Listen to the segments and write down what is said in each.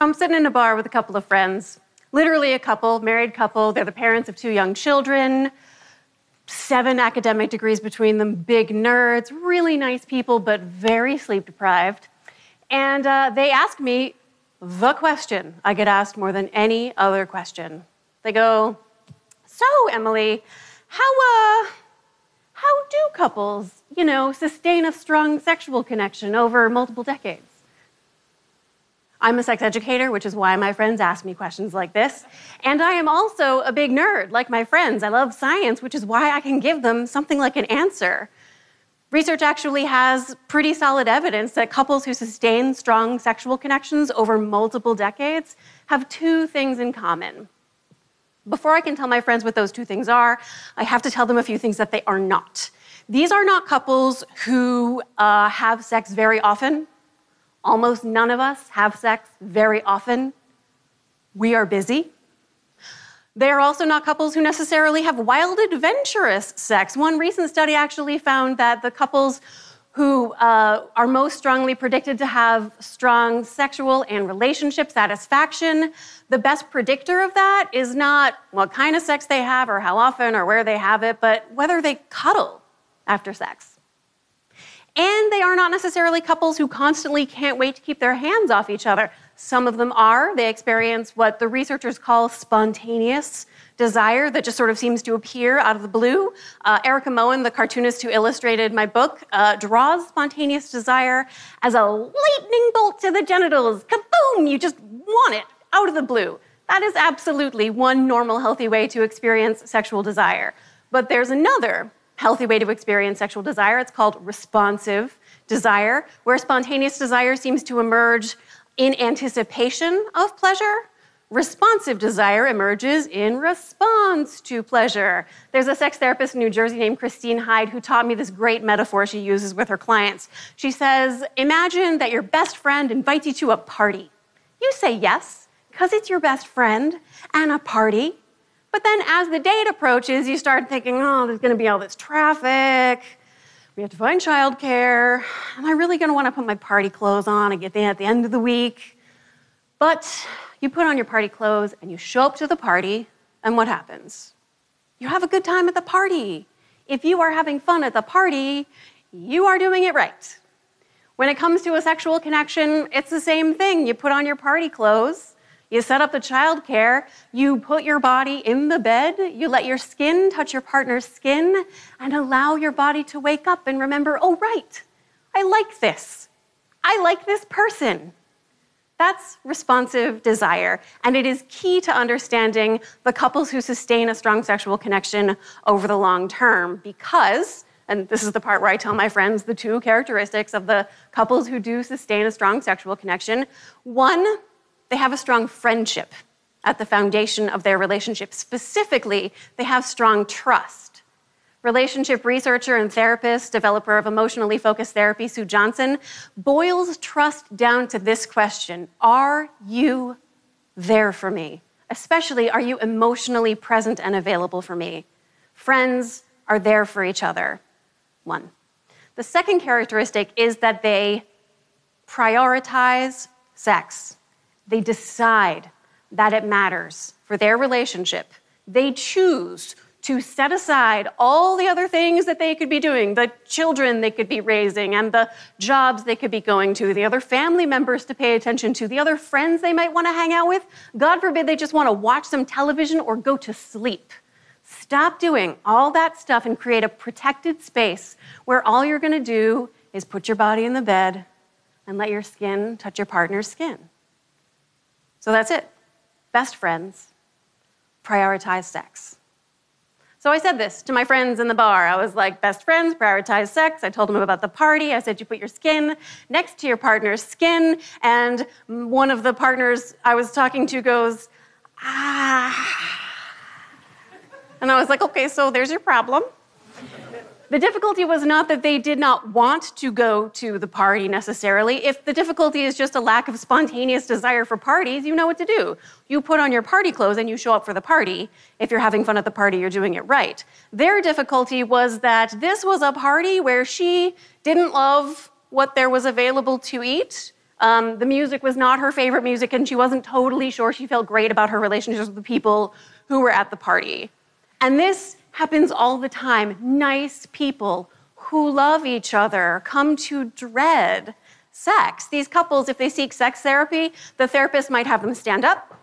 I'm sitting in a bar with a couple of friends, literally a couple, married couple. They're the parents of two young children, seven academic degrees between them, big nerds, really nice people, but very sleep deprived. And uh, they ask me the question I get asked more than any other question. They go, So, Emily, how, uh, how do couples, you know, sustain a strong sexual connection over multiple decades? I'm a sex educator, which is why my friends ask me questions like this. And I am also a big nerd, like my friends. I love science, which is why I can give them something like an answer. Research actually has pretty solid evidence that couples who sustain strong sexual connections over multiple decades have two things in common. Before I can tell my friends what those two things are, I have to tell them a few things that they are not. These are not couples who uh, have sex very often Almost none of us have sex very often. We are busy. They are also not couples who necessarily have wild, adventurous sex. One recent study actually found that the couples who uh, are most strongly predicted to have strong sexual and relationship satisfaction, the best predictor of that is not what kind of sex they have or how often or where they have it, but whether they cuddle after sex. And they are not necessarily couples who constantly can't wait to keep their hands off each other. Some of them are. They experience what the researchers call spontaneous desire that just sort of seems to appear out of the blue. Uh, Erika Moen, the cartoonist who illustrated my book, uh, draws spontaneous desire as a lightning bolt to the genitals. Kaboom! You just want it out of the blue. That is absolutely one normal, healthy way to experience sexual desire. But there's another healthy way to experience sexual desire. It's called responsive desire, where spontaneous desire seems to emerge in anticipation of pleasure. Responsive desire emerges in response to pleasure. There's a sex therapist in New Jersey named Christine Hyde who taught me this great metaphor she uses with her clients. She says, Imagine that your best friend invites you to a party. You say yes, because it's your best friend and a party. But then as the date approaches, you start thinking, oh, there's going to be all this traffic. We have to find childcare. Am I really going to want to put my party clothes on and get there at the end of the week? But you put on your party clothes and you show up to the party, and what happens? You have a good time at the party. If you are having fun at the party, you are doing it right. When it comes to a sexual connection, it's the same thing. You put on your party clothes you set up the childcare, you put your body in the bed, you let your skin touch your partner's skin, and allow your body to wake up and remember, oh, right, I like this. I like this person. That's responsive desire, and it is key to understanding the couples who sustain a strong sexual connection over the long term because, and this is the part where I tell my friends the two characteristics of the couples who do sustain a strong sexual connection. One, they have a strong friendship at the foundation of their relationship. Specifically, they have strong trust. Relationship researcher and therapist, developer of emotionally focused therapy, Sue Johnson, boils trust down to this question Are you there for me? Especially, are you emotionally present and available for me? Friends are there for each other. One. The second characteristic is that they prioritize sex. They decide that it matters for their relationship. They choose to set aside all the other things that they could be doing, the children they could be raising, and the jobs they could be going to, the other family members to pay attention to, the other friends they might want to hang out with. God forbid they just want to watch some television or go to sleep. Stop doing all that stuff and create a protected space where all you're going to do is put your body in the bed and let your skin touch your partner's skin. So that's it. Best friends prioritize sex. So I said this to my friends in the bar. I was like, best friends prioritize sex. I told them about the party. I said, you put your skin next to your partner's skin. And one of the partners I was talking to goes, ah. And I was like, okay, so there's your problem. The difficulty was not that they did not want to go to the party necessarily. If the difficulty is just a lack of spontaneous desire for parties, you know what to do. You put on your party clothes and you show up for the party. If you're having fun at the party, you're doing it right. Their difficulty was that this was a party where she didn't love what there was available to eat Um, the music was not her favorite music, and she wasn't totally sure she felt great about her relationships with the people who were at the party. And this happens all the time. Nice people who love each other come to dread sex. These couples, if they seek sex therapy, the therapist might have them stand up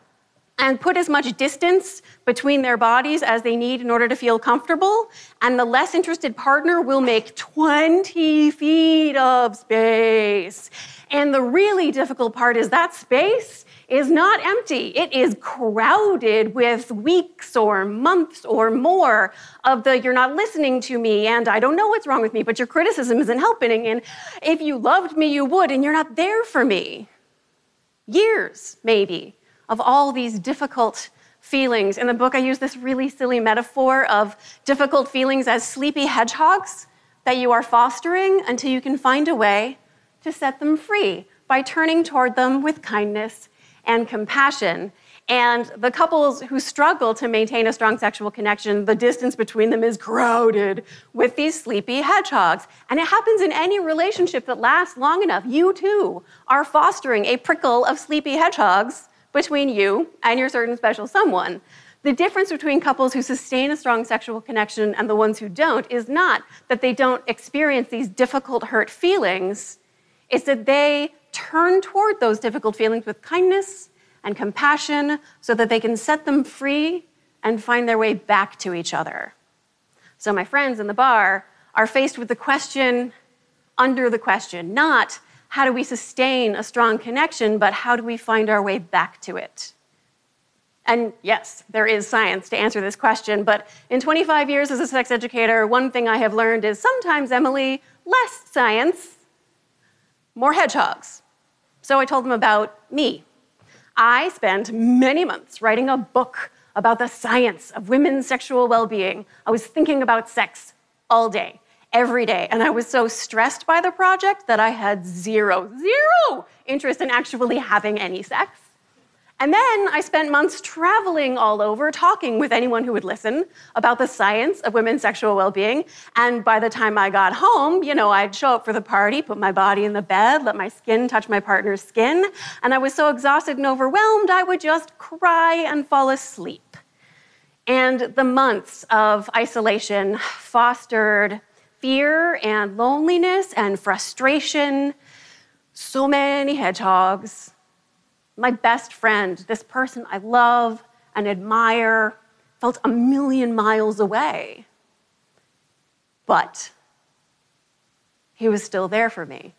and put as much distance between their bodies as they need in order to feel comfortable. And the less interested partner will make 20 feet of space. And the really difficult part is that space is not empty. It is crowded with weeks or months or more of the you're not listening to me and I don't know what's wrong with me, but your criticism isn't helping. And if you loved me, you would, and you're not there for me. Years, maybe, of all these difficult feelings. In the book, I use this really silly metaphor of difficult feelings as sleepy hedgehogs that you are fostering until you can find a way to set them free by turning toward them with kindness and compassion. And the couples who struggle to maintain a strong sexual connection, the distance between them is crowded with these sleepy hedgehogs. And it happens in any relationship that lasts long enough. You too are fostering a prickle of sleepy hedgehogs between you and your certain special someone. The difference between couples who sustain a strong sexual connection and the ones who don't is not that they don't experience these difficult, hurt feelings, it's that they turn toward those difficult feelings with kindness and compassion so that they can set them free and find their way back to each other. So, my friends in the bar are faced with the question under the question, not how do we sustain a strong connection, but how do we find our way back to it? And yes, there is science to answer this question, but in 25 years as a sex educator, one thing I have learned is sometimes, Emily, less science, more hedgehogs. So I told them about me. I spent many months writing a book about the science of women's sexual well being. I was thinking about sex all day, every day. And I was so stressed by the project that I had zero, zero interest in actually having any sex. And then I spent months traveling all over, talking with anyone who would listen about the science of women's sexual well being. And by the time I got home, you know, I'd show up for the party, put my body in the bed, let my skin touch my partner's skin. And I was so exhausted and overwhelmed, I would just cry and fall asleep. And the months of isolation fostered fear and loneliness and frustration. So many hedgehogs my best friend, this person I love and admire, felt a million miles away. But he was still there for me.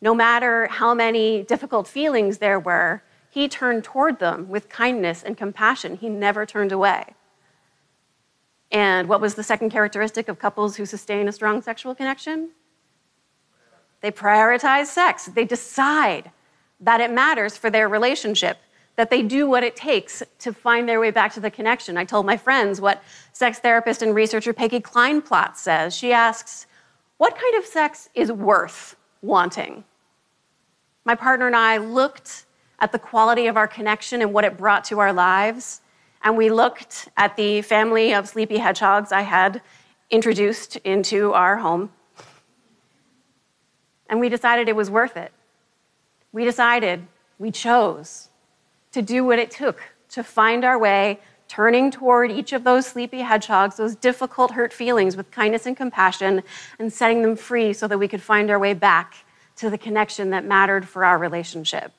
No matter how many difficult feelings there were, he turned toward them with kindness and compassion. He never turned away. And what was the second characteristic of couples who sustain a strong sexual connection? They prioritize sex. They decide that it matters for their relationship, that they do what it takes to find their way back to the connection. I told my friends what sex therapist and researcher Peggy Kleinplatz says. She asks, What kind of sex is worth wanting? My partner and I looked at the quality of our connection and what it brought to our lives. And we looked at the family of sleepy hedgehogs I had introduced into our home. And we decided it was worth it we decided, we chose to do what it took to find our way, turning toward each of those sleepy hedgehogs, those difficult, hurt feelings with kindness and compassion, and setting them free so that we could find our way back to the connection that mattered for our relationship.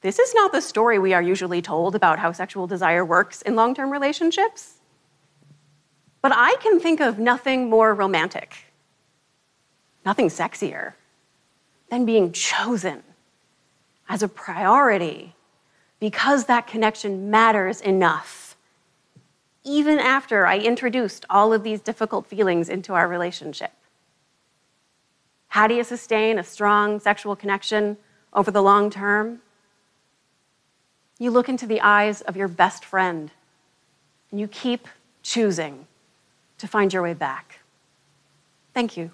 This is not the story we are usually told about how sexual desire works in long term relationships. But I can think of nothing more romantic, nothing sexier than being chosen as a priority because that connection matters enough. Even after I introduced all of these difficult feelings into our relationship. How do you sustain a strong sexual connection over the long term? You look into the eyes of your best friend and you keep choosing to find your way back. Thank you.